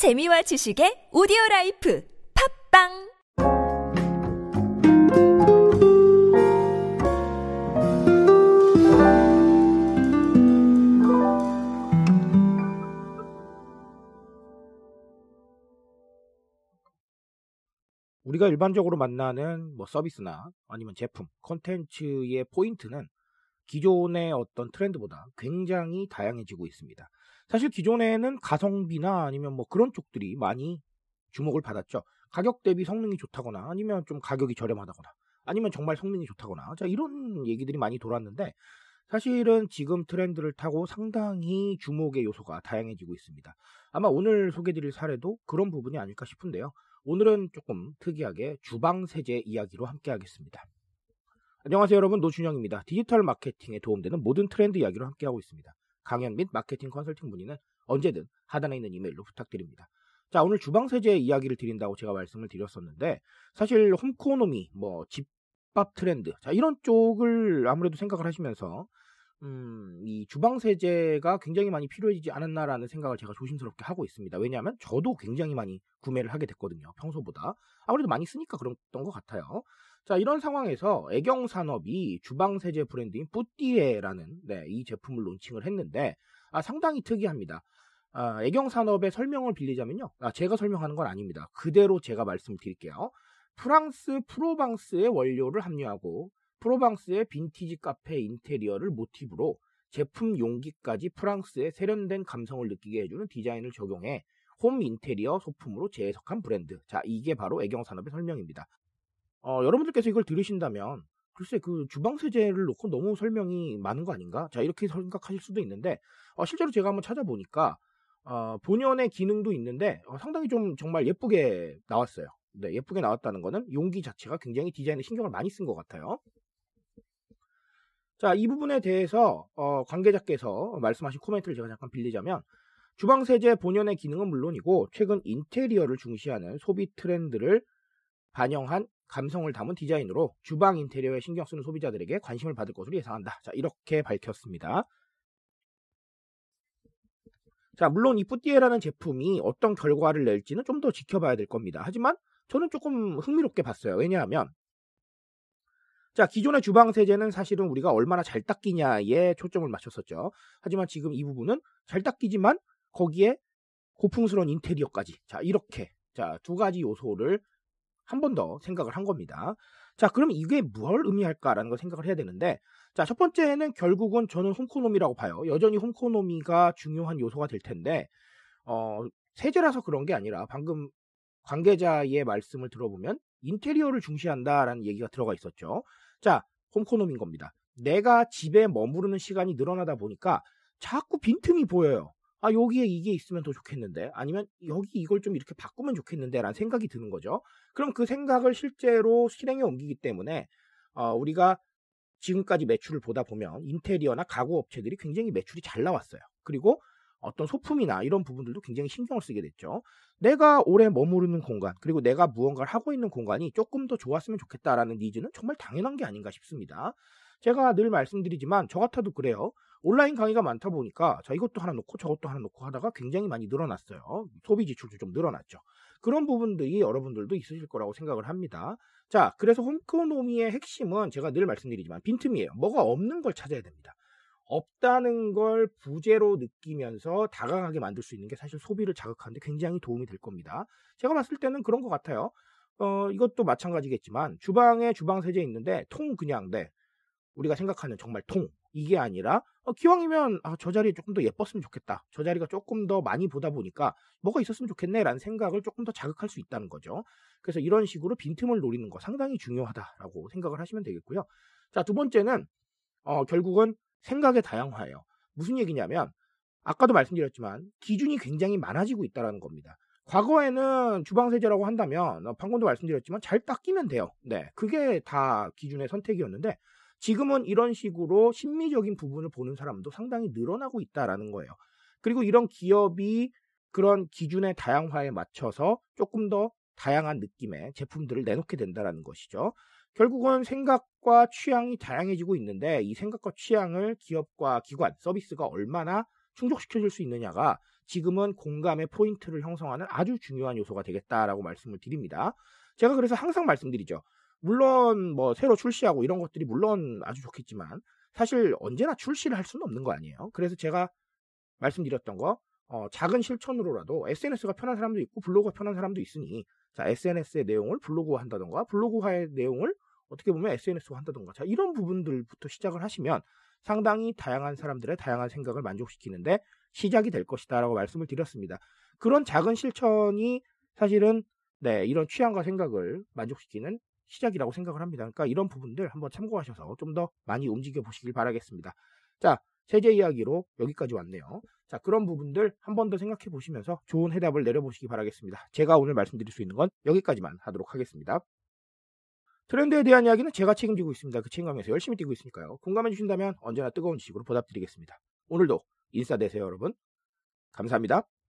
재미와 지식의 오디오 라이프 팟빵 우리가 일반적으로 만나는 뭐 서비스나 아니면 제품, 컨텐츠의 포인트는 기존의 어떤 트렌드보다 굉장히 다양해지고 있습니다. 사실 기존에는 가성비나 아니면 뭐 그런 쪽들이 많이 주목을 받았죠. 가격 대비 성능이 좋다거나 아니면 좀 가격이 저렴하다거나 아니면 정말 성능이 좋다거나 자 이런 얘기들이 많이 돌았는데 사실은 지금 트렌드를 타고 상당히 주목의 요소가 다양해지고 있습니다. 아마 오늘 소개드릴 사례도 그런 부분이 아닐까 싶은데요. 오늘은 조금 특이하게 주방 세제 이야기로 함께 하겠습니다. 안녕하세요 여러분 노준영입니다. 디지털 마케팅에 도움되는 모든 트렌드 이야기로 함께하고 있습니다. 강연 및 마케팅 컨설팅 문의는 언제든 하단에 있는 이메일로 부탁드립니다. 자 오늘 주방 세제 이야기를 드린다고 제가 말씀을 드렸었는데 사실 홈코노미 뭐 집밥 트렌드 자 이런 쪽을 아무래도 생각을 하시면서 음, 이 주방 세제가 굉장히 많이 필요해지지 않았나라는 생각을 제가 조심스럽게 하고 있습니다. 왜냐하면 저도 굉장히 많이 구매를 하게 됐거든요. 평소보다. 아무래도 많이 쓰니까 그랬던 것 같아요. 자, 이런 상황에서 애경 산업이 주방 세제 브랜드인 뿌띠에라는 네, 이 제품을 론칭을 했는데 아, 상당히 특이합니다. 아, 애경 산업의 설명을 빌리자면요. 아, 제가 설명하는 건 아닙니다. 그대로 제가 말씀을 드릴게요. 프랑스 프로방스의 원료를 함유하고 프로방스의 빈티지 카페 인테리어를 모티브로 제품 용기까지 프랑스의 세련된 감성을 느끼게 해주는 디자인을 적용해 홈 인테리어 소품으로 재해석한 브랜드. 자, 이게 바로 애경 산업의 설명입니다. 어, 여러분들께서 이걸 들으신다면 글쎄 그 주방 세제를 놓고 너무 설명이 많은 거 아닌가? 자, 이렇게 생각하실 수도 있는데 어, 실제로 제가 한번 찾아보니까 어, 본연의 기능도 있는데 어, 상당히 좀 정말 예쁘게 나왔어요. 네, 예쁘게 나왔다는 거는 용기 자체가 굉장히 디자인에 신경을 많이 쓴 것 같아요. 자, 이 부분에 대해서 어, 관계자께서 말씀하신 코멘트를 제가 잠깐 빌리자면 주방 세제 본연의 기능은 물론이고 최근 인테리어를 중시하는 소비 트렌드를 반영한 감성을 담은 디자인으로 주방 인테리어에 신경 쓰는 소비자들에게 관심을 받을 것으로 예상한다. 자, 이렇게 밝혔습니다. 자, 물론 이 뿌띠에라는 제품이 어떤 결과를 낼지는 좀 더 지켜봐야 될 겁니다. 하지만 저는 조금 흥미롭게 봤어요. 왜냐하면 자, 기존의 주방 세제는 사실은 우리가 얼마나 잘 닦이냐에 초점을 맞췄었죠. 하지만 지금 이 부분은 잘 닦이지만 거기에 고풍스러운 인테리어까지. 자, 이렇게. 자, 두 가지 요소를 한 번 더 생각을 한 겁니다. 자, 그럼 이게 뭘 의미할까라는 걸 생각을 해야 되는데, 자, 첫 번째는 결국은 저는 홈코노미라고 봐요. 여전히 홈코노미가 중요한 요소가 될 텐데, 어, 세제라서 그런 게 아니라 방금 관계자의 말씀을 들어보면 인테리어를 중시한다라는 얘기가 들어가 있었죠. 자, 홈코노미인 겁니다. 내가 집에 머무르는 시간이 늘어나다 보니까 자꾸 빈틈이 보여요. 아, 여기에 이게 있으면 더 좋겠는데, 아니면 여기 이걸 좀 이렇게 바꾸면 좋겠는데, 라는 생각이 드는 거죠. 그럼 그 생각을 실제로 실행에 옮기기 때문에, 어, 우리가 지금까지 매출을 보다 보면 인테리어나 가구 업체들이 굉장히 매출이 잘 나왔어요. 그리고 어떤 소품이나 이런 부분들도 굉장히 신경을 쓰게 됐죠. 내가 오래 머무르는 공간, 그리고 내가 무언가를 하고 있는 공간이 조금 더 좋았으면 좋겠다라는 니즈는 정말 당연한 게 아닌가 싶습니다. 제가 늘 말씀드리지만 저 같아도 그래요. 온라인 강의가 많다 보니까 자 이것도 하나 놓고 저것도 하나 놓고 하다가 굉장히 많이 늘어났어요. 소비 지출도 좀 늘어났죠. 그런 부분들이 여러분들도 있으실 거라고 생각을 합니다. 자, 그래서 홈코노미의 핵심은 제가 늘 말씀드리지만 빈틈이에요. 뭐가 없는 걸 찾아야 됩니다. 없다는 걸 부재로 느끼면서 다가가게 만들 수 있는 게 사실 소비를 자극하는데 굉장히 도움이 될 겁니다. 제가 봤을 때는 그런 것 같아요. 어, 이것도 마찬가지겠지만 주방에 주방 세제 있는데 통 그냥 네 우리가 생각하는 정말 통 이게 아니라 어, 기왕이면 아, 저 자리 조금 더 예뻤으면 좋겠다. 저 자리가 조금 더 많이 보다 보니까 뭐가 있었으면 좋겠네라는 생각을 조금 더 자극할 수 있다는 거죠. 그래서 이런 식으로 빈틈을 노리는 거 상당히 중요하다라고 생각을 하시면 되겠고요. 자, 두 번째는 어, 결국은 생각의 다양화예요. 무슨 얘기냐면 아까도 말씀드렸지만 기준이 굉장히 많아지고 있다는 겁니다. 과거에는 주방 세제라고 한다면 어, 방금도 말씀드렸지만 잘 닦이면 돼요. 네, 그게 다 기준의 선택이었는데 지금은 이런 식으로 심미적인 부분을 보는 사람도 상당히 늘어나고 있다라는 거예요. 그리고 이런 기업이 그런 기준의 다양화에 맞춰서 조금 더 다양한 느낌의 제품들을 내놓게 된다라는 것이죠. 결국은 생각과 취향이 다양해지고 있는데 이 생각과 취향을 기업과 기관, 서비스가 얼마나 충족시켜줄 수 있느냐가 지금은 공감의 포인트를 형성하는 아주 중요한 요소가 되겠다라고 말씀을 드립니다. 제가 그래서 항상 말씀드리죠. 물론 뭐 새로 출시하고 이런 것들이 물론 아주 좋겠지만 사실 언제나 출시를 할 수는 없는 거 아니에요. 그래서 제가 말씀드렸던 거 어, 작은 실천으로라도 SNS가 편한 사람도 있고 블로그가 편한 사람도 있으니 자 SNS의 내용을 블로그화 한다던가 블로그화의 내용을 어떻게 보면 SNS화 한다던가 자 이런 부분들부터 시작을 하시면 상당히 다양한 사람들의 다양한 생각을 만족시키는데 시작이 될 것이다라고 말씀을 드렸습니다. 그런 작은 실천이 사실은 네, 이런 취향과 생각을 만족시키는 시작이라고 생각을 합니다. 그러니까 이런 부분들 한번 참고하셔서 좀 더 많이 움직여 보시길 바라겠습니다. 자, 세제 이야기로 여기까지 왔네요. 자, 그런 부분들 한 번 더 생각해 보시면서 좋은 해답을 내려보시기 바라겠습니다. 제가 오늘 말씀드릴 수 있는 건 여기까지만 하도록 하겠습니다. 트렌드에 대한 이야기는 제가 책임지고 있습니다. 그 책임감에서 열심히 뛰고 있으니까요. 공감해 주신다면 언제나 뜨거운 지식으로 보답드리겠습니다. 오늘도 인싸 되세요, 여러분. 감사합니다.